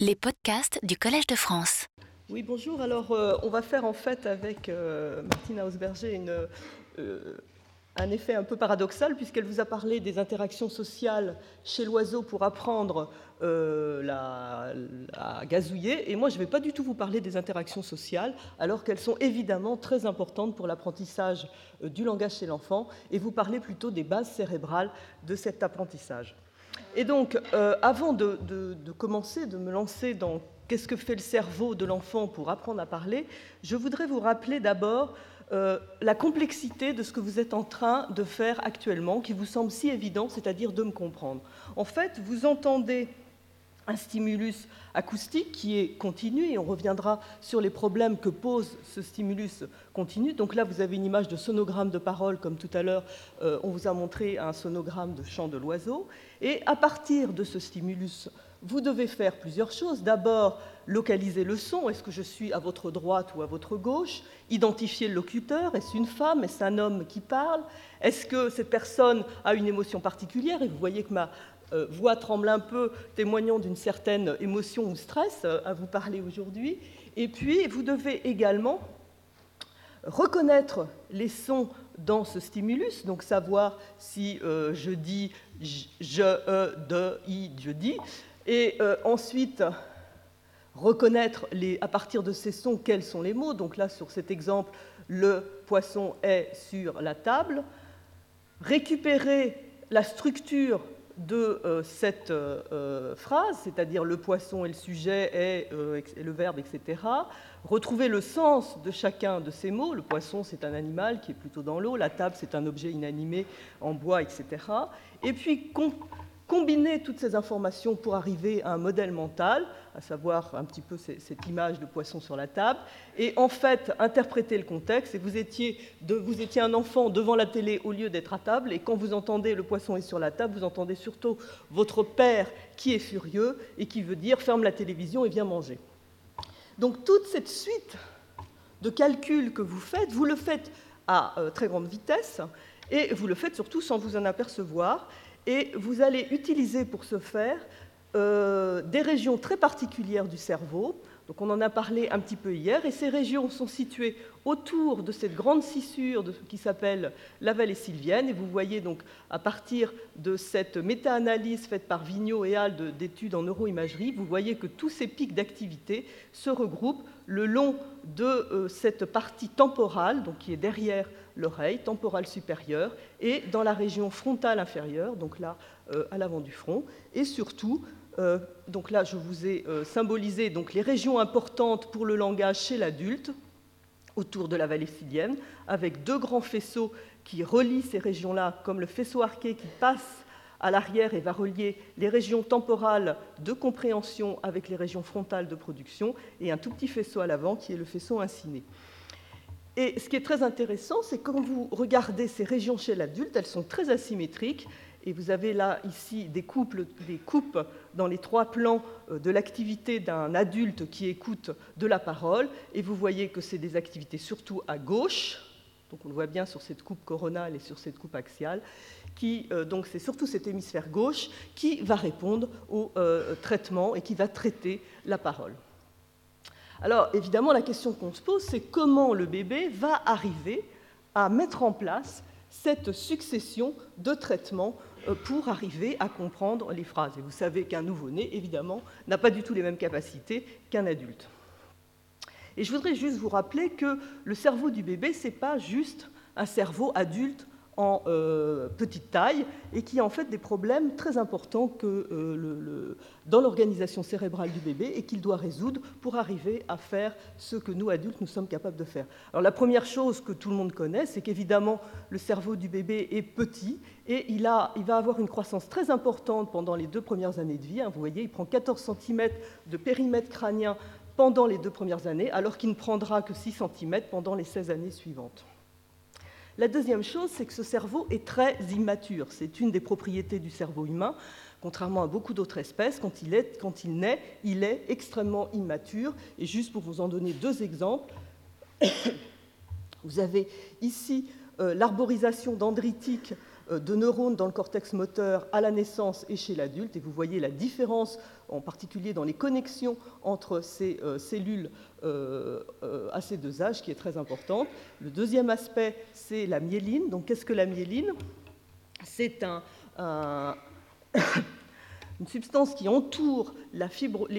Les podcasts du Collège de France. Oui, bonjour. Alors, euh, on va faire en fait avec euh, Martine Hausberger euh, un effet un peu paradoxal, puisqu'elle vous a parlé des interactions sociales chez l'oiseau pour apprendre la, à gazouiller. Et moi, je ne vais pas du tout vous parler des interactions sociales, alors qu'elles sont évidemment très importantes pour l'apprentissage du langage chez l'enfant, et vous parler plutôt des bases cérébrales de cet apprentissage. Et donc, euh, avant de, commencer, de me lancer dans qu'est-ce que fait le cerveau de l'enfant pour apprendre à parler, je voudrais vous rappeler d'abord euh, la complexité de ce que vous êtes en train de faire actuellement, qui vous semble si évident, c'est-à-dire de me comprendre. En fait, vous entendez un stimulus acoustique qui est continu, et on reviendra sur les problèmes que pose ce stimulus continu. Donc là, vous avez une image de sonogramme de parole, comme tout à l'heure, euh, on vous a montré un sonogramme de chant de l'oiseau. Et à partir de ce stimulus, vous devez faire plusieurs choses. D'abord, localiser le son. Est-ce que je suis à votre droite ou à votre gauche? Identifier le locuteur. Est-ce une femme? Est-ce un homme qui parle? Est-ce que cette personne a une émotion particulière? Et vous voyez que ma euh, voix tremble un peu, témoignant d'une certaine émotion ou stress euh, à vous parler aujourd'hui. Et puis, vous devez également reconnaître les sons dans ce stimulus, donc savoir si euh, je dis je, e, de, i, je dis, et ensuite reconnaître à partir de ces sons quels sont les mots. Donc là, sur cet exemple, le poisson est sur la table. Récupérer la structure de euh, cette euh, euh, phrase, c'est-à-dire le poisson et le sujet et, le verbe, etc. Retrouver le sens de chacun de ces mots. Le poisson, c'est un animal qui est plutôt dans l'eau. La table, c'est un objet inanimé en bois, etc. Et puis combiner toutes ces informations pour arriver à un modèle mental, à savoir un petit peu cette image de poisson sur la table, et en fait interpréter le contexte. Et vous étiez, un enfant devant la télé au lieu d'être à table, et quand vous entendez le poisson est sur la table, vous entendez surtout votre père qui est furieux et qui veut dire ferme la télévision et viens manger. Donc toute cette suite de calculs que vous faites, vous le faites à euh, très grande vitesse, et vous le faites surtout sans vous en apercevoir. Et vous allez utiliser pour ce faire euh, des régions très particulières du cerveau. Donc on en a parlé un petit peu hier, et ces régions sont situées autour de cette grande scissure qui s'appelle la vallée sylvienne. Et vous voyez donc à partir de cette méta-analyse faite par Vigneault et Al d'études en neuroimagerie, vous voyez que tous ces pics d'activité se regroupent le long de euh, cette partie temporale, qui est derrière l'oreille, temporale supérieure, et dans la région frontale inférieure, donc là euh, à l'avant du front, et surtout euh, donc là, je vous ai symbolisé donc, les régions importantes pour le langage chez l'adulte, autour de la vallée silienne, avec deux grands faisceaux qui relient ces régions-là, comme le faisceau arqué qui passe à l'arrière et va relier les régions temporales de compréhension avec les régions frontales de production, et un tout petit faisceau à l'avant qui est le faisceau inciné. Et ce qui est très intéressant, c'est quand vous regardez ces régions chez l'adulte, elles sont très asymétriques, et vous avez là ici des, coupes dans les trois plans euh, de l'activité d'un adulte qui écoute de la parole, et vous voyez que c'est des activités surtout à gauche, donc on le voit bien sur cette coupe coronale et sur cette coupe axiale, qui, euh, donc c'est surtout cet hémisphère gauche qui va répondre au euh, traitement et qui va traiter la parole. Alors évidemment, la question qu'on se pose, c'est comment le bébé va arriver à mettre en place cette succession de traitements pour arriver à comprendre les phrases. Et vous savez qu'un nouveau-né, évidemment, n'a pas du tout les mêmes capacités qu'un adulte. Et je voudrais juste vous rappeler que le cerveau du bébé, ce n'est pas juste un cerveau adulte en euh, petite taille et qui a en fait des problèmes très importants euh, dans l'organisation cérébrale du bébé et qu'il doit résoudre pour arriver à faire ce que nous, adultes, nous sommes capables de faire. Alors la première chose que tout le monde connaît, c'est qu'évidemment, le cerveau du bébé est petit et il, va avoir une croissance très importante pendant les deux premières années de vie. Hein. vous voyez, il prend 14 cm de périmètre crânien pendant les deux premières années, alors qu'il ne prendra que 6 cm pendant les 16 années suivantes. La deuxième chose, c'est que ce cerveau est très immature. C'est une des propriétés du cerveau humain. Contrairement à beaucoup d'autres espèces, quand il, est, naît, il est extrêmement immature. Et juste pour vous en donner deux exemples, vous avez ici euh, l'arborisation dendritique de neurones dans le cortex moteur à la naissance et chez l'adulte. Et vous voyez la différence, en particulier dans les connexions entre ces euh, cellules euh, à ces deux âges, qui est très importante. Le deuxième aspect, c'est la myéline. Donc, qu'est-ce que la myéline? C'est un, une substance qui entoure les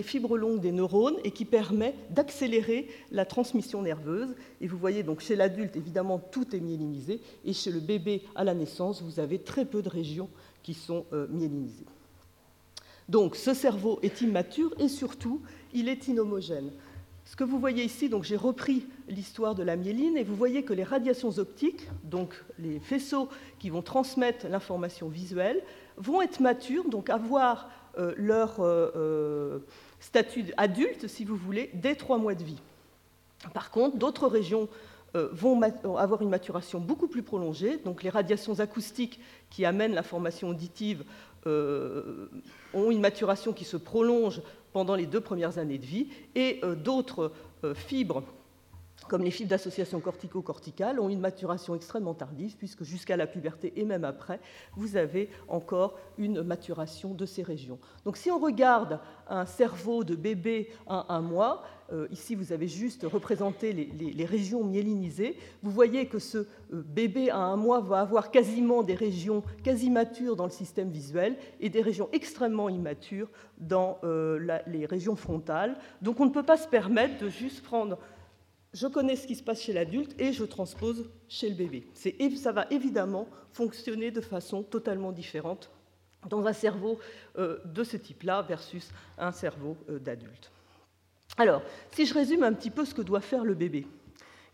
fibres longues des neurones et qui permet d'accélérer la transmission nerveuse. Et vous voyez donc chez l'adulte, évidemment, tout est myélinisé, et chez le bébé à la naissance, vous avez très peu de régions qui sont euh, myélinisées. Donc ce cerveau est immature et surtout, il est inhomogène. Ce que vous voyez ici, j'ai repris l'histoire de la myéline et vous voyez que les radiations optiques, donc les faisceaux qui vont transmettre l'information visuelle, vont être matures, donc avoir euh, leur euh, euh, statut adulte, si vous voulez, dès trois mois de vie. Par contre, d'autres régions vont avoir une maturation beaucoup plus prolongée. Donc les radiations acoustiques qui amènent la formation auditive ont une maturation qui se prolonge pendant les deux premières années de vie, et d'autres fibres comme les fibres d'association cortico-corticale, ont une maturation extrêmement tardive, puisque jusqu'à la puberté et même après, vous avez encore une maturation de ces régions. Donc si on regarde un cerveau de bébé à un mois, euh, ici vous avez juste représenté les, régions myélinisées, vous voyez que ce euh, bébé à un mois va avoir quasiment des régions quasi matures dans le système visuel et des régions extrêmement immatures dans euh, les régions frontales. Donc on ne peut pas se permettre de juste prendre je connais ce qui se passe chez l'adulte et je transpose chez le bébé. Ça va évidemment fonctionner de façon totalement différente dans un cerveau euh, de ce type-là versus un cerveau euh, d'adulte. Alors, si je résume un petit peu ce que doit faire le bébé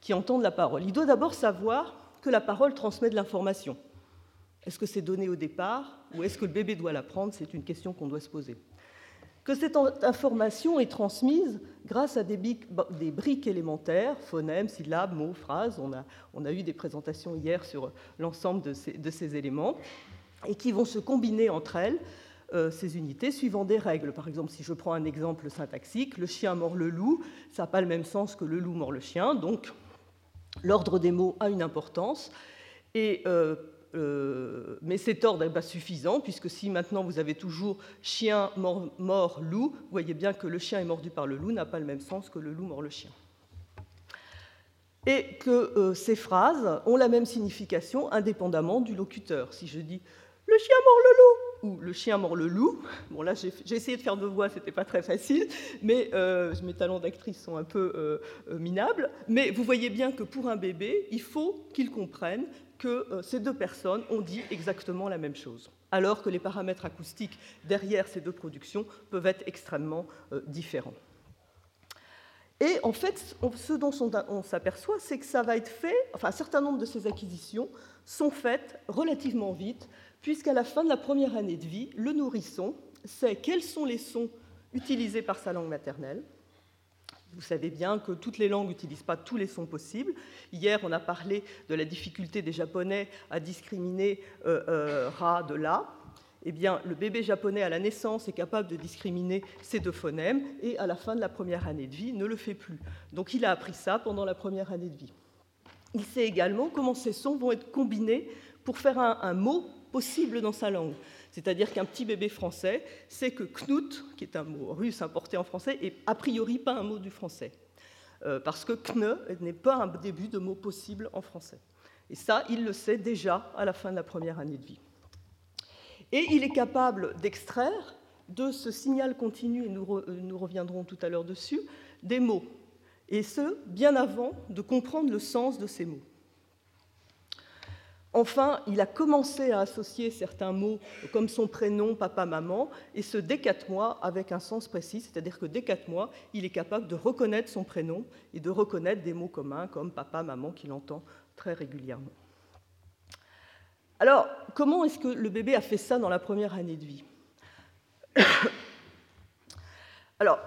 qui entend la parole, il doit d'abord savoir que la parole transmet de l'information. Est-ce que c'est donné au départ ou est-ce que le bébé doit l'apprendre? C'est une question qu'on doit se poser que cette information est transmise grâce à des, briques élémentaires, phonèmes, syllabes, mots, phrases. On a, eu des présentations hier sur l'ensemble de ces, éléments, et qui vont se combiner entre elles, euh, ces unités, suivant des règles. Par exemple, si je prends un exemple syntaxique, le chien mord le loup, ça n'a pas le même sens que le loup mord le chien, donc l'ordre des mots a une importance. Euh, euh, mais cet ordre n'est pas suffisant, puisque si maintenant vous avez toujours chien, mort, loup, vous voyez bien que le chien est mordu par le loup n'a pas le même sens que le loup mord le chien. Et que euh, ces phrases ont la même signification indépendamment du locuteur. Si je dis le chien mord le loup ou le chien mord le loup, bon là j'ai essayé de faire deux voix, c'était pas très facile, mais euh, mes talents d'actrice sont un peu minables. Mais vous voyez bien que pour un bébé, il faut qu'il comprenne que euh, ces deux personnes ont dit exactement la même chose, alors que les paramètres acoustiques derrière ces deux productions peuvent être extrêmement euh, différents. Et en fait, ce dont on s'aperçoit, c'est que ça va être fait, enfin un certain nombre de ces acquisitions sont faites relativement vite, puisqu'à la fin de la première année de vie, le nourrisson sait quels sont les sons utilisés par sa langue maternelle, vous savez bien que toutes les langues n'utilisent pas tous les sons possibles. Hier, on a parlé de la difficulté des Japonais à discriminer euh, euh, Ra de La. Eh bien, le bébé japonais à la naissance est capable de discriminer ces deux phonèmes et à la fin de la première année de vie ne le fait plus. Donc il a appris ça pendant la première année de vie. Il sait également comment ces sons vont être combinés pour faire un mot possible dans sa langue. C'est-à-dire qu'un petit bébé français sait que Knut, qui est un mot russe importé en français, est a priori pas un mot du français. Euh, parce que kne n'est pas un début de mot possible en français. Et ça, il le sait déjà à la fin de la première année de vie. Et il est capable d'extraire de ce signal continu, et nous, euh, nous reviendrons tout à l'heure dessus, des mots. Et ce, bien avant de comprendre le sens de ces mots. Enfin, il a commencé à associer certains mots comme son prénom, papa, maman, et ce dès quatre mois avec un sens précis, c'est-à-dire que dès quatre mois, il est capable de reconnaître son prénom et de reconnaître des mots communs comme papa, maman qu'il entend très régulièrement. Alors, comment est-ce que le bébé a fait ça dans la première année de vie? Alors,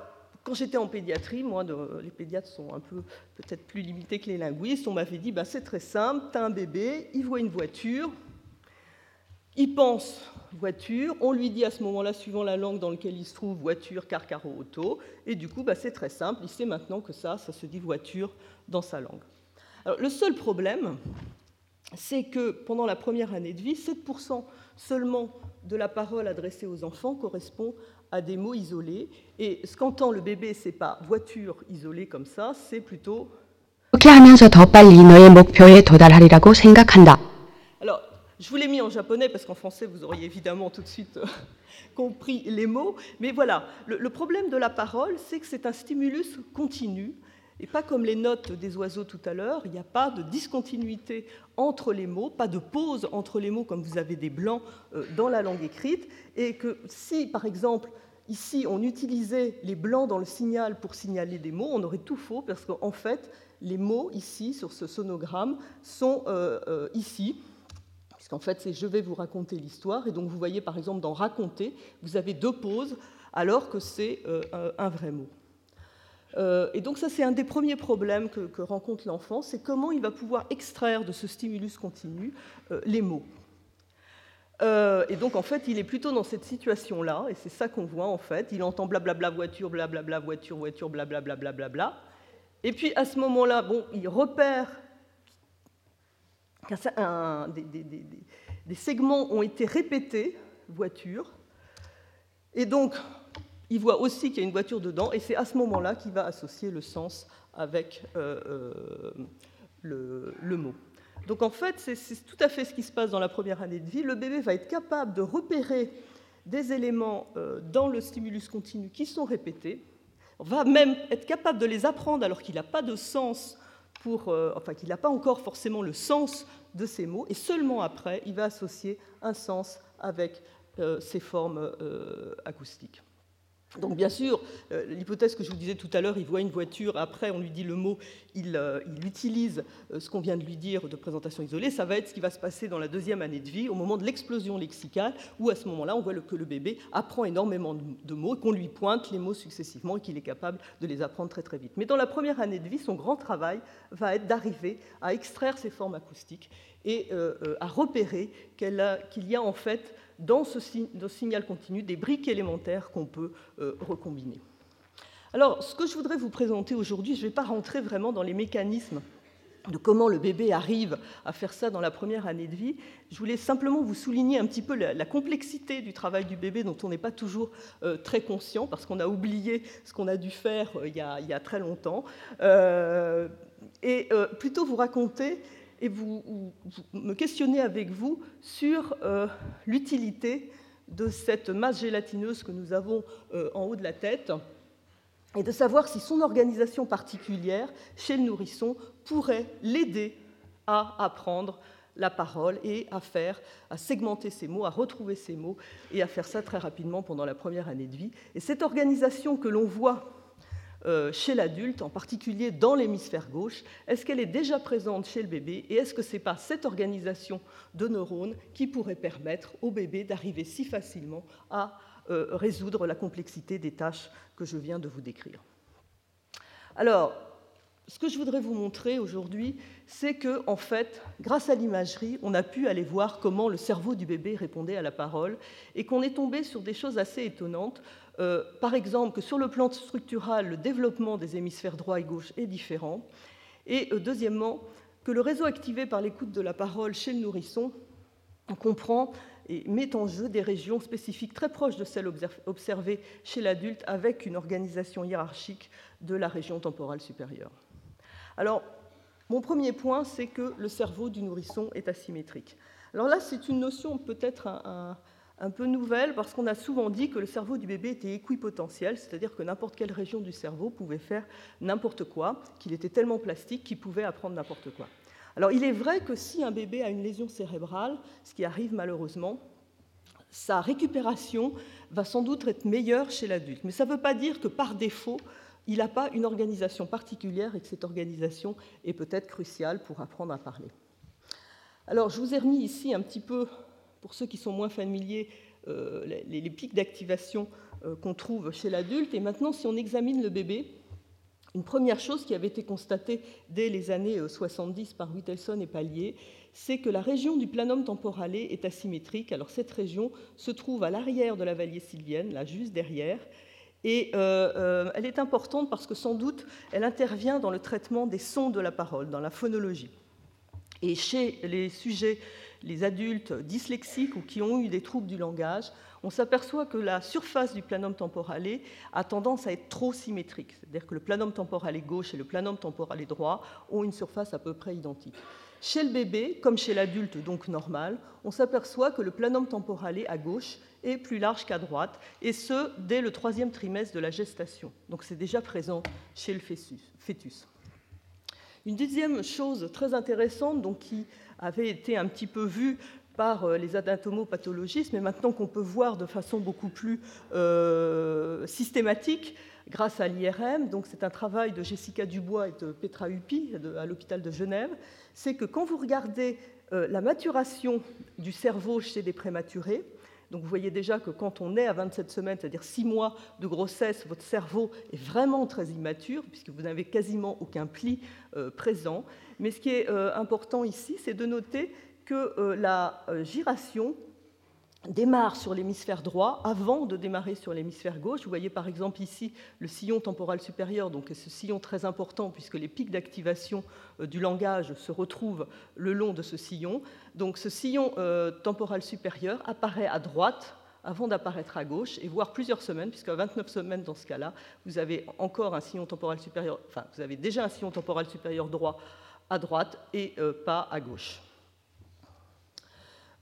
quand j'étais en pédiatrie, moi, les pédiatres sont un peu peut-être plus limités que les linguistes, on m'avait dit bah, c'est très simple, tu as un bébé, il voit une voiture, il pense voiture, on lui dit à ce moment-là, suivant la langue dans laquelle il se trouve, voiture, car, carreau, auto, et du coup, bah, c'est très simple, il sait maintenant que ça, ça se dit voiture dans sa langue. Alors, le seul problème, c'est que pendant la première année de vie, 7% seulement de la parole adressée aux enfants correspond à des mots isolés. Et ce qu'entend le bébé, c'est pas voiture isolée comme ça, c'est plutôt. Alors, je vous l'ai mis en japonais parce qu'en français, vous auriez évidemment tout de suite euh, compris les mots. Mais voilà, le, problème de la parole, c'est que c'est un stimulus continu. Et pas comme les notes des oiseaux tout à l'heure, il n'y a pas de discontinuité entre les mots, pas de pause entre les mots comme vous avez des blancs euh, dans la langue écrite. Et que si, par exemple, ici on utilisait les blancs dans le signal pour signaler des mots, on aurait tout faux parce qu'en fait, les mots ici, sur ce sonogramme, sont euh, euh, ici puisqu'en fait, c'est je vais vous raconter l'histoire. Et donc, vous voyez, par exemple, dans raconter, vous avez deux pauses, alors que c'est euh, un vrai mot. Et donc, ça, c'est un des premiers problèmes que, rencontre l'enfant, c'est comment il va pouvoir extraire de ce stimulus continu les mots. Et donc, en fait, il est plutôt dans cette situation-là, et c'est ça qu'on voit, en fait. Il entend blablabla voiture, blablabla voiture, voiture, blablabla, blablabla. Et puis, à ce moment-là, bon, il repère des, segments ont été répétés, voiture, et donc il voit aussi qu'il y a une voiture dedans, et c'est à ce moment-là qu'il va associer le sens avec euh, euh, le, mot. Donc en fait, c'est tout à fait ce qui se passe dans la première année de vie. Le bébé va être capable de repérer des éléments euh, dans le stimulus continu qui sont répétés, va même être capable de les apprendre alors qu'il n'a pas de sens euh, enfin qu'il n'a pas encore forcément le sens de ces mots, et seulement après, il va associer un sens avec euh, ces formes euh, acoustiques. Donc bien sûr, euh, l'hypothèse que je vous disais tout à l'heure, il voit une voiture, après on lui dit le mot, il, euh, utilise euh, ce qu'on vient de lui dire de présentation isolée, ça va être ce qui va se passer dans la deuxième année de vie, au moment de l'explosion lexicale, où à ce moment-là, on voit que le bébé apprend énormément de, mots, qu'on lui pointe les mots successivement et qu'il est capable de les apprendre très très vite. Mais dans la première année de vie, son grand travail va être d'arriver à extraire ces formes acoustiques et à repérer qu'il y a en fait dans ce, signal continu des briques élémentaires qu'on peut euh, recombiner. Alors, ce que je voudrais vous présenter aujourd'hui, je ne vais pas rentrer vraiment dans les mécanismes de comment le bébé arrive à faire ça dans la première année de vie. Je voulais simplement vous souligner un petit peu la, complexité du travail du bébé dont on n'est pas toujours euh, très conscient parce qu'on a oublié ce qu'on a dû faire euh, il, y a, très longtemps. et plutôt vous raconter et vous, me questionnez avec vous sur euh, l'utilité de cette masse gélatineuse que nous avons euh, en haut de la tête et de savoir si son organisation particulière chez le nourrisson pourrait l'aider à apprendre la parole et à faire, à segmenter ses mots, à retrouver ses mots et à faire ça très rapidement pendant la première année de vie. Et cette organisation que l'on voit chez l'adulte, en particulier dans l'hémisphère gauche Est-ce qu'elle est déjà présente chez le bébé Et est-ce que ce n'est pas cette organisation de neurones qui pourrait permettre au bébé d'arriver si facilement à euh, résoudre la complexité des tâches que je viens de vous décrire? Alors, ce que je voudrais vous montrer aujourd'hui, c'est que, en fait, grâce à l'imagerie, on a pu aller voir comment le cerveau du bébé répondait à la parole et qu'on est tombé sur des choses assez étonnantes. Euh, par exemple, que sur le plan structural, le développement des hémisphères droit et gauche est différent. Et euh, deuxièmement, que le réseau activé par l'écoute de la parole chez le nourrisson comprend et met en jeu des régions spécifiques très proches de celles observées chez l'adulte avec une organisation hiérarchique de la région temporale supérieure. Alors, mon premier point, c'est que le cerveau du nourrisson est asymétrique. Alors là, c'est une notion peut-être un, un peu nouvelle parce qu'on a souvent dit que le cerveau du bébé était équipotentiel, c'est-à-dire que n'importe quelle région du cerveau pouvait faire n'importe quoi, qu'il était tellement plastique qu'il pouvait apprendre n'importe quoi. Alors il est vrai que si un bébé a une lésion cérébrale, ce qui arrive malheureusement, sa récupération va sans doute être meilleure chez l'adulte. Mais ça ne veut pas dire que par défaut, il n'a pas une organisation particulière et que cette organisation est peut-être cruciale pour apprendre à parler. Alors je vous ai remis ici un petit peu pour ceux qui sont moins familiers, euh, les, pics d'activation euh, qu'on trouve chez l'adulte. Et maintenant, si on examine le bébé, une première chose qui avait été constatée dès les années 70 euh, par Wittelson et Pallier, c'est que la région du planum temporale est asymétrique. Alors cette région se trouve à l'arrière de la vallée sylvienne, là juste derrière, et elle est importante parce que sans doute elle intervient dans le traitement des sons de la parole, dans la phonologie. Et chez les sujets, les adultes dyslexiques ou qui ont eu des troubles du langage, on s'aperçoit que la surface du planum temporale a tendance à être trop symétrique. C'est-à-dire que le planum temporale gauche et le planum temporale droit ont une surface à peu près identique. Chez le bébé, comme chez l'adulte, donc normal, on s'aperçoit que le planum temporale à gauche est plus large qu'à droite, et ce, dès le troisième trimestre de la gestation. Donc c'est déjà présent chez le fœtus. Une deuxième chose très intéressante, qui avait été un petit peu vue par euh, les anatomopathologistes, mais maintenant qu'on peut voir de façon beaucoup plus euh, systématique grâce à l'IRM, c'est un travail de Jessica Dubois et de Petra Huppi à l'hôpital de Genève, c'est que quand vous regardez euh, la maturation du cerveau chez des prématurés, donc vous voyez déjà que quand on est à 27 semaines, c'est-à-dire 6 mois de grossesse, votre cerveau est vraiment très immature, puisque vous n'avez quasiment aucun pli euh, présent. Mais ce qui est euh, important ici, c'est de noter que euh, la giration démarre sur l'hémisphère droit avant de démarrer sur l'hémisphère gauche. Vous voyez par exemple ici le sillon temporal supérieur, donc ce sillon très important puisque les pics d'activation euh, du langage se retrouvent le long de ce sillon. Donc ce sillon euh, temporal supérieur apparaît à droite avant d'apparaître à gauche et voire plusieurs semaines, puisque à 29 semaines dans ce cas-là, vous avez encore un sillon temporal supérieur, enfin vous avez déjà un sillon temporal supérieur droit à droite et euh, pas à gauche.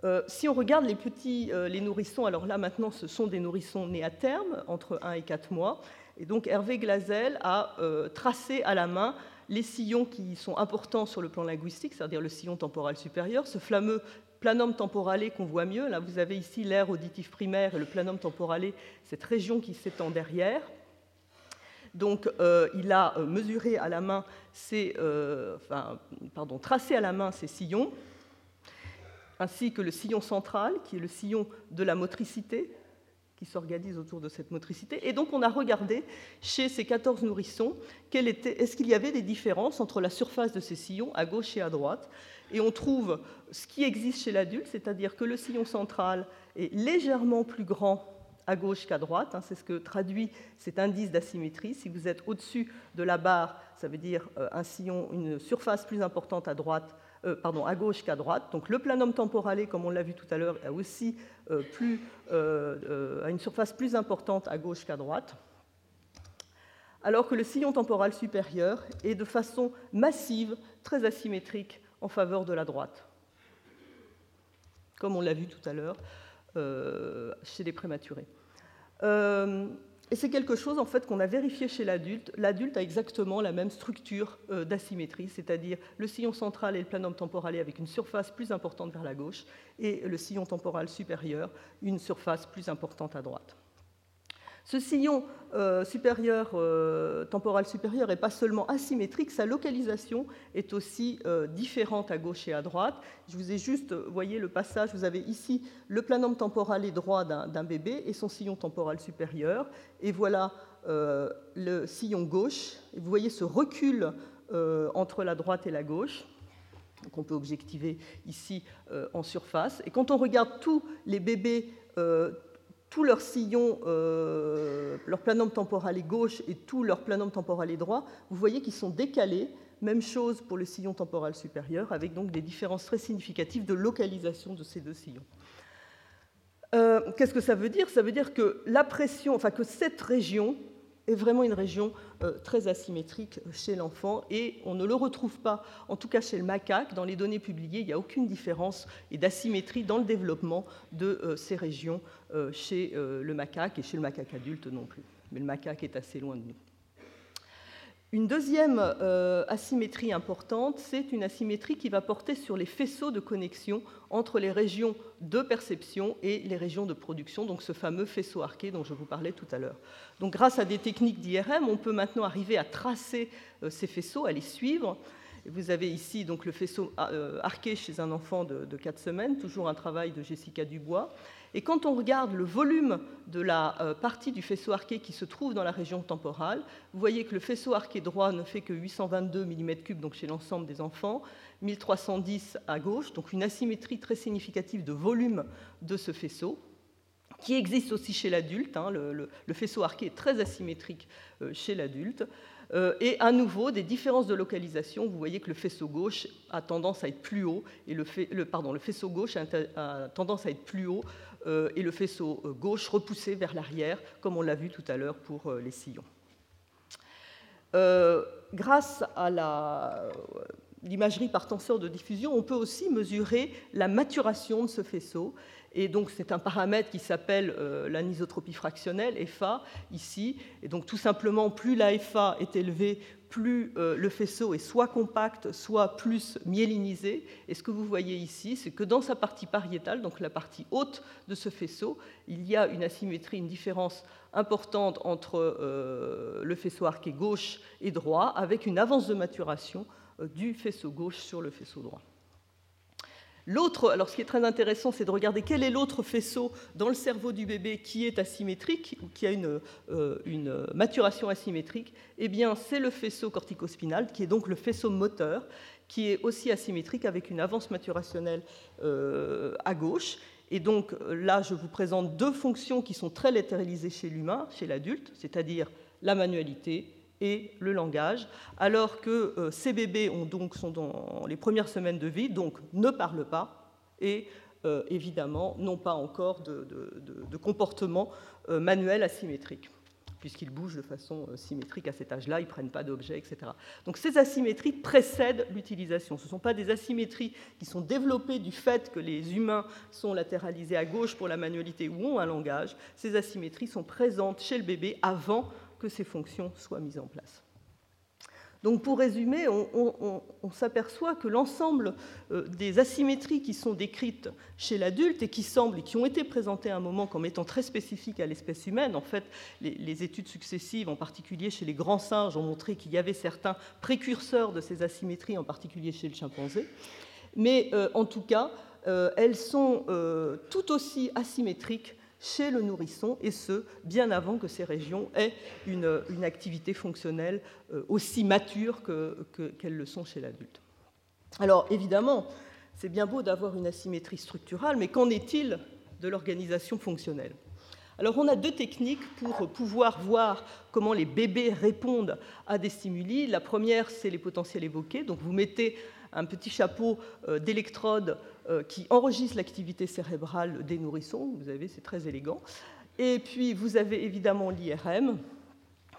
Euh, si on regarde les petits, euh, les nourrissons, alors là maintenant ce sont des nourrissons nés à terme, entre 1 et 4 mois, et donc Hervé Glazel a euh, tracé à la main les sillons qui sont importants sur le plan linguistique, c'est-à-dire le sillon temporal supérieur, ce fameux planum temporale qu'on voit mieux. Là, vous avez ici l'air auditif primaire et le planum temporale, cette région qui s'étend derrière. Donc, il a mesuré à la main ces, enfin, pardon, tracé à la main ces sillons ainsi que le sillon central, qui est le sillon de la motricité, qui s'organise autour de cette motricité. Et donc on a regardé chez ces 14 nourrissons est-ce qu'il y avait des différences entre la surface de ces sillons à gauche et à droite. Et on trouve ce qui existe chez l'adulte, c'est-à-dire que le sillon central est légèrement plus grand à gauche qu'à droite. Hein, c'est ce que traduit cet indice d'asymétrie. Si vous êtes au-dessus de la barre, ça veut dire euh, un sillon, une surface plus importante à droite euh, pardon, à gauche qu'à droite. Donc le planum temporale, comme on l'a vu tout à l'heure, a aussi euh, plus, euh, une surface plus importante à gauche qu'à droite. Alors que le sillon temporal supérieur est de façon massive, très asymétrique en faveur de la droite. Comme on l'a vu tout à l'heure chez les prématurés. Et c'est quelque chose en fait qu'on a vérifié chez l'adulte. L'adulte a exactement la même structure euh, d'asymétrie, c'est-à-dire le sillon central et le planum temporal avec une surface plus importante vers la gauche et le sillon temporal supérieur, une surface plus importante à droite. Ce sillon euh, supérieur, euh, temporal supérieur n'est pas seulement asymétrique, sa localisation est aussi euh, différente à gauche et à droite. Je vous ai juste, voyez le passage, vous avez ici le planum temporal et droit d'un bébé et son sillon temporal supérieur. Et voilà le sillon gauche. Vous voyez ce recul entre la droite et la gauche qu'on peut objectiver ici en surface. Et quand on regarde tous les bébés tout leur sillon, euh, leur planum temporal est gauche et tout leur planum temporal est droit, vous voyez qu'ils sont décalés. Même chose pour le sillon temporal supérieur, avec donc des différences très significatives de localisation de ces deux sillons. Euh, qu'est-ce que ça veut dire? Ça veut dire que la pression, enfin que cette région est vraiment une région euh, très asymétrique chez l'enfant et on ne le retrouve pas, en tout cas chez le macaque. Dans les données publiées, il n'y a aucune différence et d'asymétrie dans le développement de euh, ces régions euh, chez le macaque et chez le macaque adulte non plus. Mais le macaque est assez loin de nous. Une deuxième euh, asymétrie importante, c'est une asymétrie qui va porter sur les faisceaux de connexion entre les régions de perception et les régions de production, donc ce fameux faisceau arqué dont je vous parlais tout à l'heure. Donc grâce à des techniques d'IRM, on peut maintenant arriver à tracer euh, ces faisceaux, à les suivre. Vous avez ici donc le faisceau euh, arqué chez un enfant de, de 4 semaines, toujours un travail de Jessica Dubois. Et quand on regarde le volume de la euh, partie du faisceau arqué qui se trouve dans la région temporale, vous voyez que le faisceau arqué droit ne fait que 822 mm3 donc chez l'ensemble des enfants, 1310 à gauche, donc une asymétrie très significative de volume de ce faisceau qui existe aussi chez l'adulte. Hein, le, faisceau arqué est très asymétrique chez l'adulte. et à nouveau, des différences de localisation. Vous voyez que le faisceau gauche a tendance à être plus haut, et le faisceau gauche a, tendance à être plus haut, et le faisceau gauche repoussé vers l'arrière, comme on l'a vu tout à l'heure pour les sillons. grâce à l'imagerie par tenseur de diffusion, on peut aussi mesurer la maturation de ce faisceau. Et donc, c'est un paramètre qui s'appelle euh, l'anisotropie fractionnelle, FA, ici. Et donc, tout simplement, plus la FA est élevée, plus euh, le faisceau est soit compact, soit plus myélinisé. Et ce que vous voyez ici, c'est que dans sa partie pariétale, donc la partie haute de ce faisceau, il y a une asymétrie, une différence importante entre euh, le faisceau arqué gauche et droit, avec une avance de maturation du faisceau gauche sur le faisceau droit. L'autre, alors ce qui est très intéressant, c'est de regarder quel est l'autre faisceau dans le cerveau du bébé qui est asymétrique ou qui a une, euh, maturation asymétrique. Eh bien, c'est le faisceau corticospinal, qui est donc le faisceau moteur, qui est aussi asymétrique avec une avance maturationnelle euh, à gauche. Et donc là, je vous présente deux fonctions qui sont très latéralisées chez l'humain, chez l'adulte, c'est-à-dire la manualité et le langage, alors que euh, ces bébés ont donc, sont dans les premières semaines de vie, donc ne parlent pas et euh, évidemment n'ont pas encore de, comportement euh, manuel asymétrique puisqu'ils bougent de façon symétrique à cet âge-là, ils ne prennent pas d'objets, etc. Donc ces asymétries précèdent l'utilisation. Ce ne sont pas des asymétries qui sont développées du fait que les humains sont latéralisés à gauche pour la manualité ou ont un langage. Ces asymétries sont présentes chez le bébé avant que ces fonctions soient mises en place. Donc pour résumer, on, s'aperçoit que l'ensemble euh, des asymétries qui sont décrites chez l'adulte et qui semblent et qui ont été présentées à un moment comme étant très spécifiques à l'espèce humaine, en fait, les, études successives, en particulier chez les grands singes, ont montré qu'il y avait certains précurseurs de ces asymétries, en particulier chez le chimpanzé. Mais euh, en tout cas, euh, elles sont tout aussi asymétriques chez le nourrisson, et ce, bien avant que ces régions aient une, activité fonctionnelle euh, aussi mature qu'elles le sont chez l'adulte. Alors évidemment, c'est bien beau d'avoir une asymétrie structurale, mais qu'en est-il de l'organisation fonctionnelle? Alors on a deux techniques pour pouvoir voir comment les bébés répondent à des stimuli. La première, c'est les potentiels évoqués. Donc vous mettez un petit chapeau euh, d'électrodes euh, qui enregistre l'activité cérébrale des nourrissons. Vous avez, c'est très élégant. Et puis, vous avez évidemment l'IRM,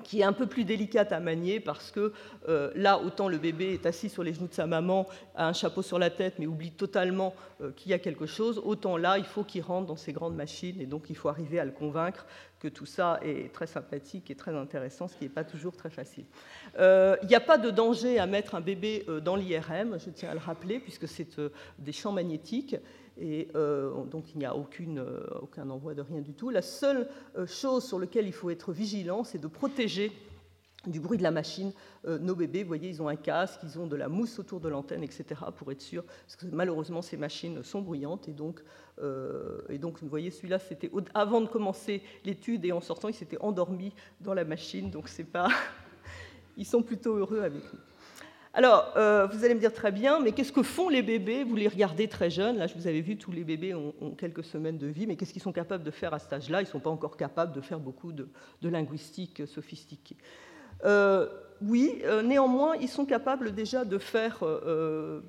qui est un peu plus délicate à manier parce que euh, là, autant le bébé est assis sur les genoux de sa maman, a un chapeau sur la tête, mais oublie totalement euh, qu'il y a quelque chose, autant là, il faut qu'il rentre dans ces grandes machines et donc il faut arriver à le convaincre que tout ça est très sympathique et très intéressant, ce qui n'est pas toujours très facile. Euh, il n'y a pas de danger à mettre un bébé dans l'IRM, je tiens à le rappeler, puisque c'est des champs magnétiques et euh, donc il n'y a euh, aucun envoi de rien du tout. La seule euh, chose sur laquelle il faut être vigilant, c'est de protéger du bruit de la machine nos bébés. Vous voyez, ils ont un casque, ils ont de la mousse autour de l'antenne, etc., pour être sûr, parce que malheureusement, ces machines sont bruyantes. Et donc, et donc vous voyez, celui-là, c'était avant de commencer l'étude, et en sortant, il s'était endormi dans la machine. Donc, c'est pas... Ils sont plutôt heureux avec nous. Alors, euh, vous allez me dire très bien, mais qu'est-ce que font les bébés? Vous les regardez très jeunes. Là, je vous avais vu, tous les bébés ont, quelques semaines de vie, mais qu'est-ce qu'ils sont capables de faire à cet âge-là? Ils ne sont pas encore capables de faire beaucoup de, linguistique sophistiquée. Euh, oui, euh, néanmoins, ils sont capables déjà de faire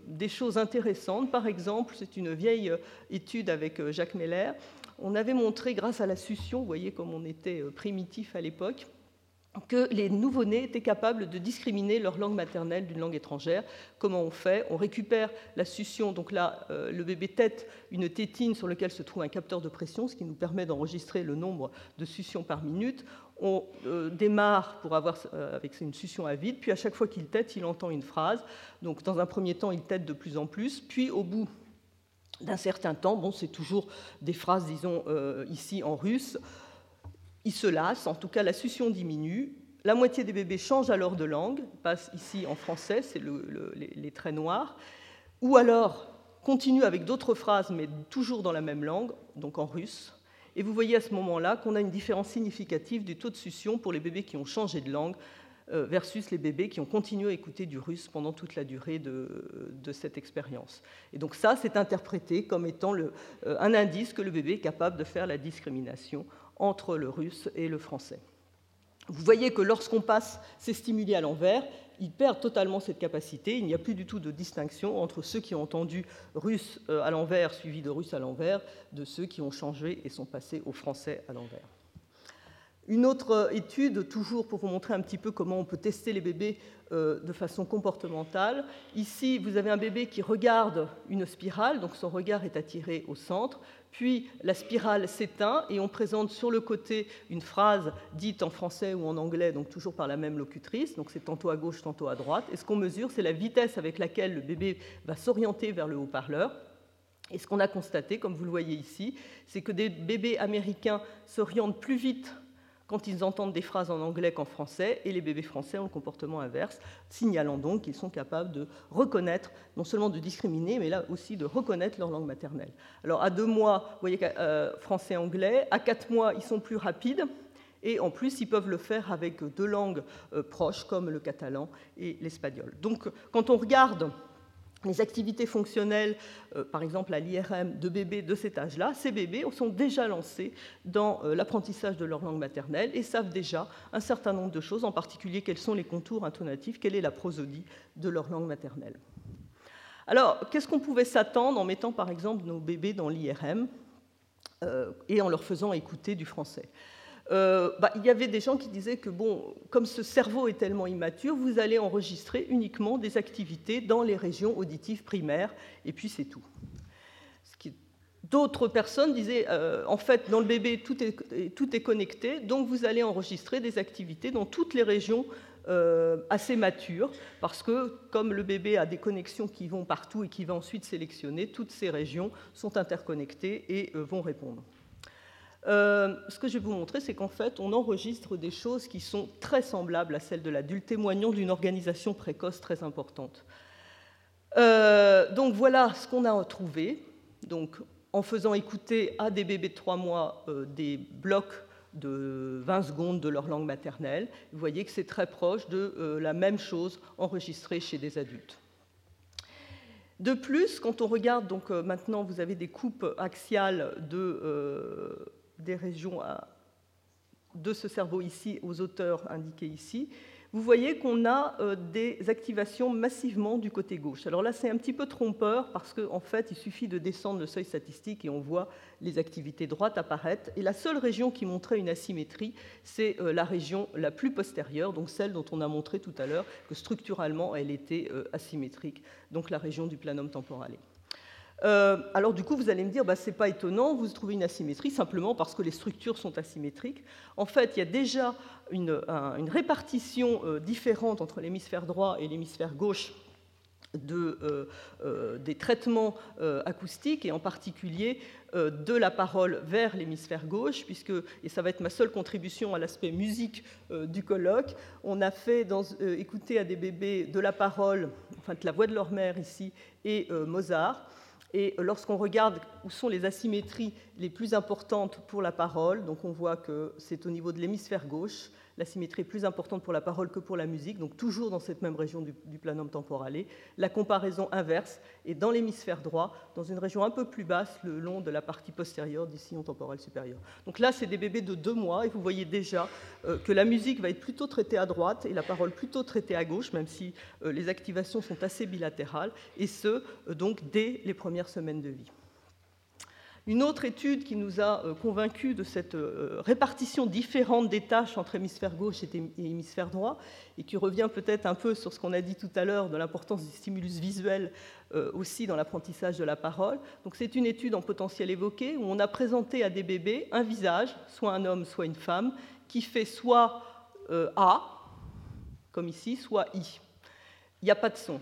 des choses intéressantes. Par exemple, c'est une vieille étude avec Jacques Meller. On avait montré, grâce à la succion, vous voyez comme on était primitif à l'époque, que les nouveau-nés étaient capables de discriminer leur langue maternelle d'une langue étrangère. Comment on fait? On récupère la succion, donc là, euh, le bébé tète une tétine sur laquelle se trouve un capteur de pression, ce qui nous permet d'enregistrer le nombre de suctions par minute. On euh, démarre pour avoir, euh, avec une succion à vide, puis à chaque fois qu'il tète, il entend une phrase. Donc dans un premier temps, il tète de plus en plus, puis au bout d'un certain temps, bon, c'est toujours des phrases, disons, ici en russe, ils se lassent, en tout cas la succion diminue. La moitié des bébés changent alors de langue, passent ici en français, c'est les, traits noirs, ou alors continuent avec d'autres phrases, mais toujours dans la même langue, donc en russe. Et vous voyez à ce moment-là qu'on a une différence significative du taux de succion pour les bébés qui ont changé de langue euh, versus les bébés qui ont continué à écouter du russe pendant toute la durée de, cette expérience. Et donc ça, c'est interprété comme étant euh, un indice que le bébé est capable de faire la discrimination entre le russe et le français. Vous voyez que lorsqu'on passe ces stimuli à l'envers, ils perdent totalement cette capacité. Il n'y a plus du tout de distinction entre ceux qui ont entendu russe euh, à l'envers suivi de russe à l'envers, de ceux qui ont changé et sont passés au français à l'envers. Une autre étude, toujours pour vous montrer un petit peu comment on peut tester les bébés euh, de façon comportementale. Ici, vous avez un bébé qui regarde une spirale, donc son regard est attiré au centre, puis la spirale s'éteint et on présente sur le côté une phrase dite en français ou en anglais, donc toujours par la même locutrice, donc c'est tantôt à gauche, tantôt à droite. Et ce qu'on mesure, c'est la vitesse avec laquelle le bébé va s'orienter vers le haut-parleur. Et ce qu'on a constaté, comme vous le voyez ici, c'est que des bébés américains s'orientent plus vite quand ils entendent des phrases en anglais qu'en français, et les bébés français ont le comportement inverse, signalant donc qu'ils sont capables de reconnaître, non seulement de discriminer, mais là aussi de reconnaître leur langue maternelle. Alors à deux mois, vous voyez euh, français-anglais, à quatre mois, ils sont plus rapides, et en plus, ils peuvent le faire avec deux langues euh, proches, comme le catalan et l'espagnol. Donc quand on regarde les activités fonctionnelles, euh, par exemple à l'IRM, de bébés de cet âge-là, ces bébés sont déjà lancés dans euh, l'apprentissage de leur langue maternelle et savent déjà un certain nombre de choses, en particulier quels sont les contours intonatifs, quelle est la prosodie de leur langue maternelle. Alors, qu'est-ce qu'on pouvait s'attendre en mettant par exemple nos bébés dans l'IRM euh, et en leur faisant écouter du français? Euh, bah, il y avait des gens qui disaient que, bon, comme ce cerveau est tellement immature, vous allez enregistrer uniquement des activités dans les régions auditives primaires, et puis c'est tout. D'autres personnes disaient, euh, en fait, dans le bébé, tout est, tout est, connecté, donc vous allez enregistrer des activités dans toutes les régions euh, assez matures, parce que comme le bébé a des connexions qui vont partout et qui va ensuite sélectionner, toutes ces régions sont interconnectées et vont répondre. Euh, ce que je vais vous montrer, c'est qu'en fait, on enregistre des choses qui sont très semblables à celles de l'adulte, témoignant d'une organisation précoce très importante. Euh, donc voilà ce qu'on a trouvé. Donc, en faisant écouter à des bébés de 3 mois euh, des blocs de 20 secondes de leur langue maternelle, vous voyez que c'est très proche de la même chose enregistrée chez des adultes. De plus, quand on regarde, donc maintenant vous avez des coupes axiales de des régions de ce cerveau ici aux auteurs indiqués ici, vous voyez qu'on a euh, des activations massivement du côté gauche. Alors là, c'est un petit peu trompeur parce qu'en fait, il suffit de descendre le seuil statistique et on voit les activités droites apparaître. Et la seule région qui montrait une asymétrie, c'est euh, la région la plus postérieure, donc celle dont on a montré tout à l'heure que structurellement, elle était euh, asymétrique, donc la région du planum temporale. Euh, alors du coup, vous allez me dire, bah, ce n'est pas étonnant, vous trouvez une asymétrie simplement parce que les structures sont asymétriques. En fait, il y a déjà une, répartition euh, différente entre l'hémisphère droit et l'hémisphère gauche euh, des traitements acoustiques et en particulier de la parole vers l'hémisphère gauche, puisque, et ça va être ma seule contribution à l'aspect musique du colloque, on a fait écouter à des bébés de la parole, enfin de la voix de leur mère ici, et Mozart. Et lorsqu'on regarde où sont les asymétries les plus importantes pour la parole, donc on voit que c'est au niveau de l'hémisphère gauche, la symétrie est plus importante pour la parole que pour la musique, donc toujours dans cette même région du, planum temporale. La comparaison inverse est dans l'hémisphère droit, dans une région un peu plus basse, le long de la partie postérieure du sillon temporel supérieur. Donc là, c'est des bébés de deux mois, et vous voyez déjà euh, que la musique va être plutôt traitée à droite et la parole plutôt traitée à gauche, même si euh, les activations sont assez bilatérales, et ce, euh, donc dès les premières semaines de vie. Une autre étude qui nous a euh, convaincus de cette euh, répartition différente des tâches entre hémisphère gauche et hémisphère droit, et qui revient peut-être un peu sur ce qu'on a dit tout à l'heure de l'importance du stimulus visuel euh, aussi dans l'apprentissage de la parole. Donc c'est une étude en potentiel évoqué où on a présenté à des bébés un visage, soit un homme, soit une femme, qui fait soit A, comme ici, soit I. Il n'y a pas de son.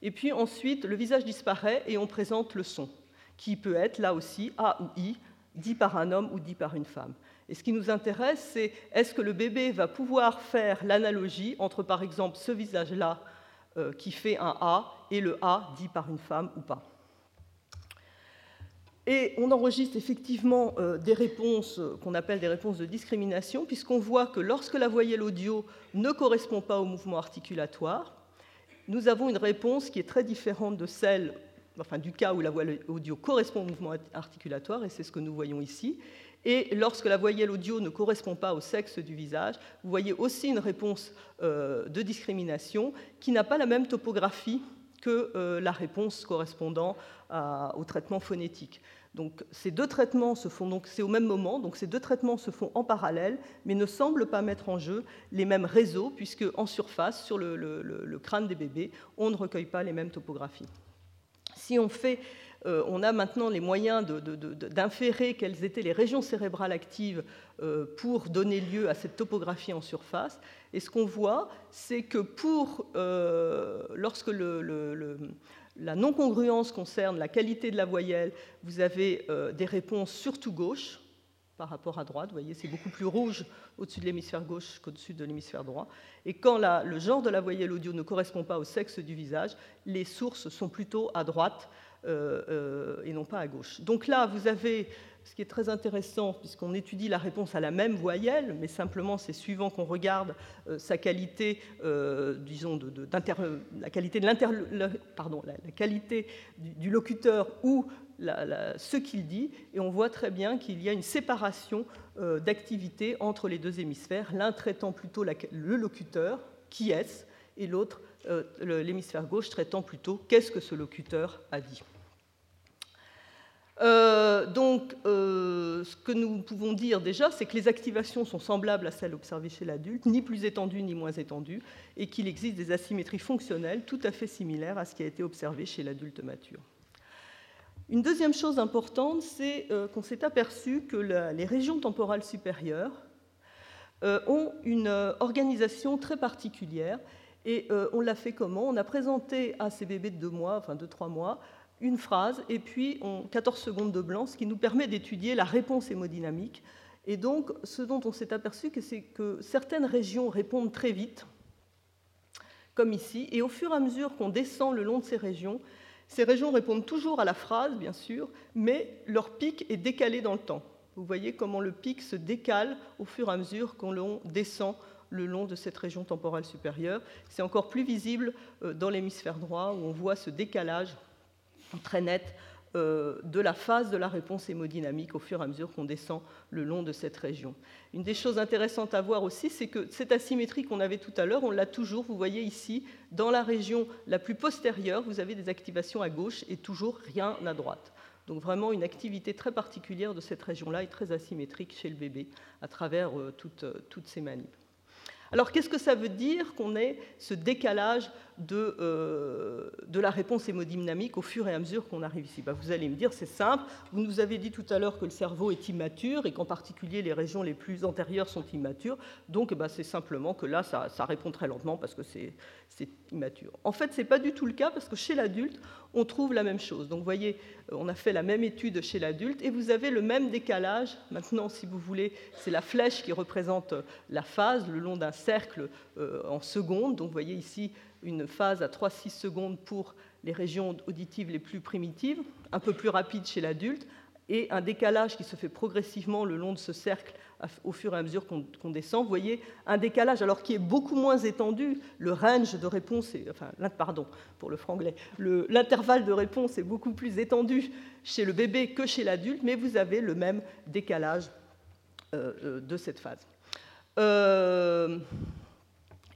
Et puis ensuite, le visage disparaît et on présente le son qui peut être là aussi A ou I, dit par un homme ou dit par une femme. Et ce qui nous intéresse, c'est est-ce que le bébé va pouvoir faire l'analogie entre, par exemple, ce visage-là euh, qui fait un A et le A dit par une femme ou pas. Et on enregistre effectivement euh, des réponses euh, qu'on appelle des réponses de discrimination, puisqu'on voit que lorsque la voyelle audio ne correspond pas au mouvement articulatoire, nous avons une réponse qui est très différente de celle, enfin du cas où la voyelle audio correspond au mouvement articulatoire, et c'est ce que nous voyons ici. Et lorsque la voyelle audio ne correspond pas au sexe du visage, vous voyez aussi une réponse euh, de discrimination qui n'a pas la même topographie que euh, la réponse correspondant au traitement phonétique. Donc ces deux traitements se font au même moment, donc ces deux traitements se font en parallèle, mais ne semblent pas mettre en jeu les mêmes réseaux, puisque en surface, sur le, crâne des bébés, on ne recueille pas les mêmes topographies. Si on fait euh, on a maintenant les moyens d'inférer quelles étaient les régions cérébrales actives euh, pour donner lieu à cette topographie en surface. Et ce qu'on voit, c'est que pour, euh, lorsque la non-congruence concerne la qualité de la voyelle, vous avez des réponses surtout gauches par rapport à droite. Vous voyez, c'est beaucoup plus rouge au-dessus de l'hémisphère gauche qu'au-dessus de l'hémisphère droit. Et quand le genre de la voyelle audio ne correspond pas au sexe du visage, les sources sont plutôt à droite euh, euh, et non pas à gauche. Donc là, vous avez ce qui est très intéressant, puisqu'on étudie la réponse à la même voyelle, mais simplement c'est suivant qu'on regarde euh, sa qualité, disons, de, la qualité, de pardon, la, qualité du, locuteur ou ce qu'il dit, et on voit très bien qu'il y a une séparation d'activité entre les deux hémisphères, l'un traitant plutôt le locuteur, qui est-ce, et l'autre, l'hémisphère gauche, traitant plutôt qu'est-ce que ce locuteur a dit. Euh, donc, euh, ce que nous pouvons dire déjà, c'est que les activations sont semblables à celles observées chez l'adulte, ni plus étendues ni moins étendues, et qu'il existe des asymétries fonctionnelles tout à fait similaires à ce qui a été observé chez l'adulte mature. Une deuxième chose importante, c'est euh, qu'on s'est aperçu que les régions temporales supérieures ont une organisation très particulière. Et on l'a fait comment? On a présenté à ces bébés de deux mois, enfin de trois mois, une phrase et puis on, 14 secondes de blanc, ce qui nous permet d'étudier la réponse hémodynamique. Et donc, ce dont on s'est aperçu, c'est que certaines régions répondent très vite, comme ici, et au fur et à mesure qu'on descend le long de ces régions, ces régions répondent toujours à la phrase, bien sûr, mais leur pic est décalé dans le temps. Vous voyez comment le pic se décale au fur et à mesure qu'on descend le long de cette région temporale supérieure. C'est encore plus visible euh, dans l'hémisphère droit, où on voit ce décalage très euh, de la phase de la réponse hémodynamique au fur et à mesure qu'on descend le long de cette région. Une des choses intéressantes à voir aussi, c'est que cette asymétrie qu'on avait tout à l'heure, on l'a toujours, vous voyez ici, dans la région la plus postérieure, vous avez des activations à gauche et toujours rien à droite. Donc vraiment une activité très particulière de cette région-là et très asymétrique chez le bébé à travers euh, toutes, euh, toutes ces manips. Alors qu'est-ce que ça veut dire qu'on ait ce décalage de, euh, de, la réponse hémodynamique au fur et à mesure qu'on arrive ici bah, Vous allez me dire, c'est simple, vous nous avez dit tout à l'heure que le cerveau est immature et qu'en particulier les régions les plus antérieures sont immatures, donc bah, c'est simplement que là, ça, ça, répond très lentement parce que c'est immature. En fait, ce n'est pas du tout le cas parce que chez l'adulte, on trouve la même chose. Donc vous voyez, euh, on a fait la même étude chez l'adulte et vous avez le même décalage. Maintenant, si vous voulez, c'est la flèche qui représente la phase le long d'un cercle euh, en secondes. Donc vous voyez ici une phase à 3-6 secondes pour les régions auditives les plus primitives, un peu plus rapide chez l'adulte, et un décalage qui se fait progressivement le long de ce cercle au fur et à mesure qu'on descend. Vous voyez un décalage alors qui est beaucoup moins étendu. Le range de réponse, est, enfin, pardon pour le franglais, l'intervalle de réponse est beaucoup plus étendu chez le bébé que chez l'adulte, mais vous avez le même décalage euh, euh, de cette phase. Euh,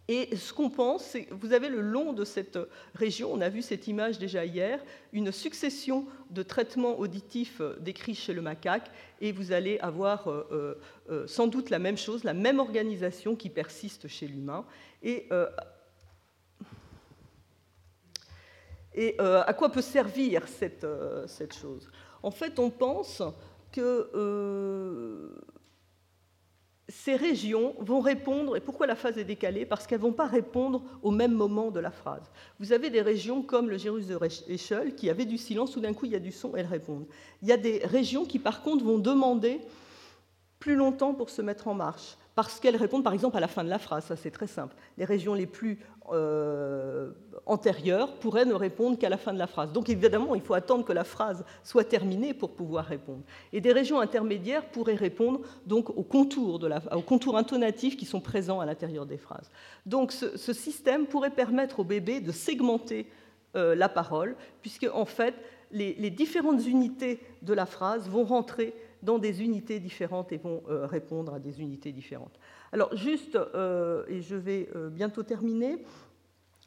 et ce qu'on pense, c'est que vous avez le long de cette région, on a vu cette image déjà hier, une succession de traitements auditifs euh, décrits chez le macaque, et vous allez avoir euh, euh, sans doute la même chose, la même organisation qui persiste chez l'humain. Et, et à quoi peut servir cette, cette chose? En fait, on pense que ces régions vont répondre, et pourquoi la phase est décalée? Parce qu'elles ne vont pas répondre au même moment de la phrase. Vous avez des régions comme le gyrus de qui avait du silence, tout d'un coup il y a du son, elles répondent. Il y a des régions qui par contre vont demander plus longtemps pour se mettre en marche, parce qu'elles répondent par exemple à la fin de la phrase, ça c'est très simple. Les régions les plus euh, antérieures pourraient ne répondre qu'à la fin de la phrase. Donc évidemment, il faut attendre que la phrase soit terminée pour pouvoir répondre. Et des régions intermédiaires pourraient répondre donc aux contours, de la, aux contours intonatifs qui sont présents à l'intérieur des phrases. Donc ce, système pourrait permettre au bébé de segmenter euh, la parole, puisque en fait, les, les différentes unités de la phrase vont rentrer dans des unités différentes et vont euh, répondre à des unités différentes. Alors juste, euh, et je vais euh, bientôt terminer,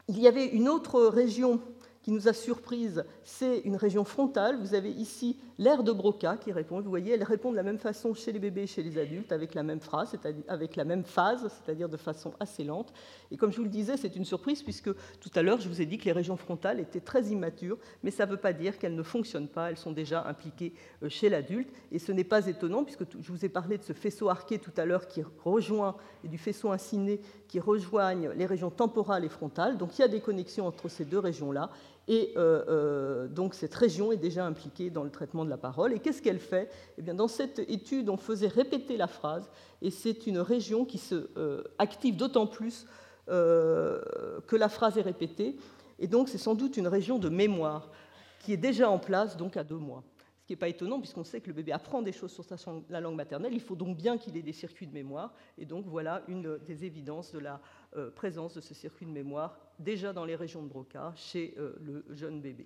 il y avait une autre région qui nous a surprise, c'est une région frontale. Vous avez ici l'air de Broca qui répond. Vous voyez, elle répond de la même façon chez les bébés et chez les adultes, avec la même phrase, avec la même phase, c'est-à-dire de façon assez lente. Et comme je vous le disais, c'est une surprise puisque tout à l'heure, je vous ai dit que les régions frontales étaient très immatures, mais ça ne veut pas dire qu'elles ne fonctionnent pas. Elles sont déjà impliquées euh, chez l'adulte. Et ce n'est pas étonnant puisque je vous ai parlé de ce faisceau arqué tout à l'heure qui rejoint, et du faisceau inciné qui rejoignent les régions temporales et frontales. Donc il y a des connexions entre ces deux régions-là. Et euh, euh, donc cette région est déjà impliquée dans le traitement de la parole. Et qu'est-ce qu'elle fait? Eh bien, Dans cette étude, on faisait répéter la phrase, et c'est une région qui se euh, active d'autant plus que la phrase est répétée. Et donc c'est sans doute une région de mémoire qui est déjà en place donc à deux mois qui n'est pas étonnant puisqu'on sait que le bébé apprend des choses sur sa, la langue maternelle. Il faut donc bien qu'il ait des circuits de mémoire. Et donc voilà une des évidences de la euh, présence de ce circuit de mémoire déjà dans les régions de Broca chez euh, le jeune bébé.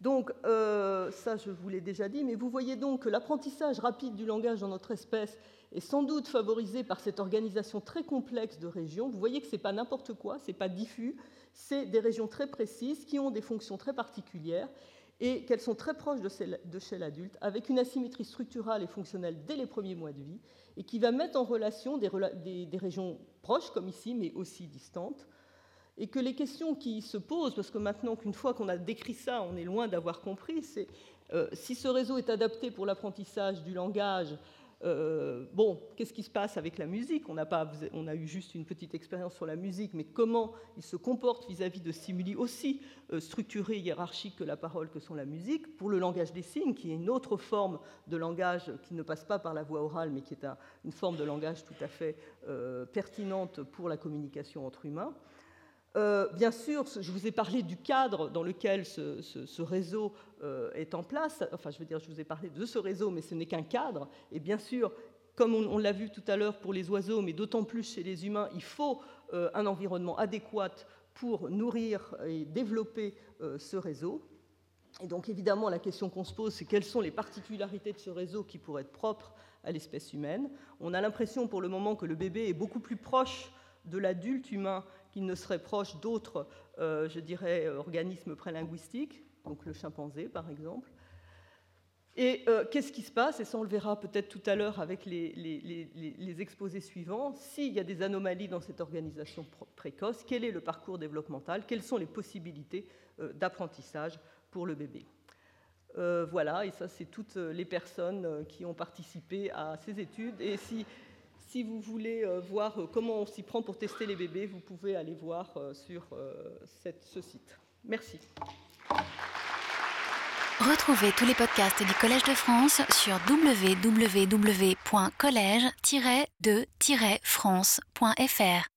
Donc euh, ça, je vous l'ai déjà dit, mais vous voyez donc que l'apprentissage rapide du langage dans notre espèce est sans doute favorisé par cette organisation très complexe de régions. Vous voyez que ce n'est pas n'importe quoi, ce n'est pas diffus, c'est des régions très précises qui ont des fonctions très particulières et qu'elles sont très proches de chez l'adulte, avec une asymétrie structurale et fonctionnelle dès les premiers mois de vie, et qui va mettre en relation des, régions proches, comme ici, mais aussi distantes, et que les questions qui se posent, parce que maintenant qu'une fois qu'on a décrit ça, on est loin d'avoir compris, c'est euh, si ce réseau est adapté pour l'apprentissage du langage euh, bon, qu'est-ce qui se passe avec la musique? On a, pas, on a, eu juste une petite expérience sur la musique, mais comment il se comporte vis-à-vis de stimuli aussi euh, structurés, hiérarchiques que la parole, que sont la musique, pour le langage des signes, qui est une autre forme de langage qui ne passe pas par la voix orale, mais qui est une forme de langage tout à fait euh, pertinente pour la communication entre humains. Euh, bien sûr, je vous ai parlé du cadre dans lequel ce, réseau euh, est en place. Enfin, je veux dire, je vous ai parlé de ce réseau, mais ce n'est qu'un cadre. Et bien sûr, comme on, l'a vu tout à l'heure pour les oiseaux, mais d'autant plus chez les humains, il faut euh, un environnement adéquat pour nourrir et développer ce réseau. Et donc, évidemment, la question qu'on se pose, c'est quelles sont les particularités de ce réseau qui pourraient être propres à l'espèce humaine. On a l'impression pour le moment que le bébé est beaucoup plus proche de l'adulte humain qu'il ne serait proche d'autres, euh, je dirais, organismes prélinguistiques, donc le chimpanzé par exemple. Et euh, qu'est-ce qui se passe Et ça, on le verra peut-être tout à l'heure avec les, exposés suivants. S'il y a des anomalies dans cette organisation précoce, quel est le parcours développemental Quelles sont les possibilités euh, d'apprentissage pour le bébé? Voilà, et ça, c'est toutes les personnes qui ont participé à ces études. Et si si vous voulez euh, voir euh, comment on s'y prend pour tester les bébés, vous pouvez aller voir euh, sur ce site. Merci. Retrouvez tous les podcasts du Collège de France sur www.collège-de-france.fr.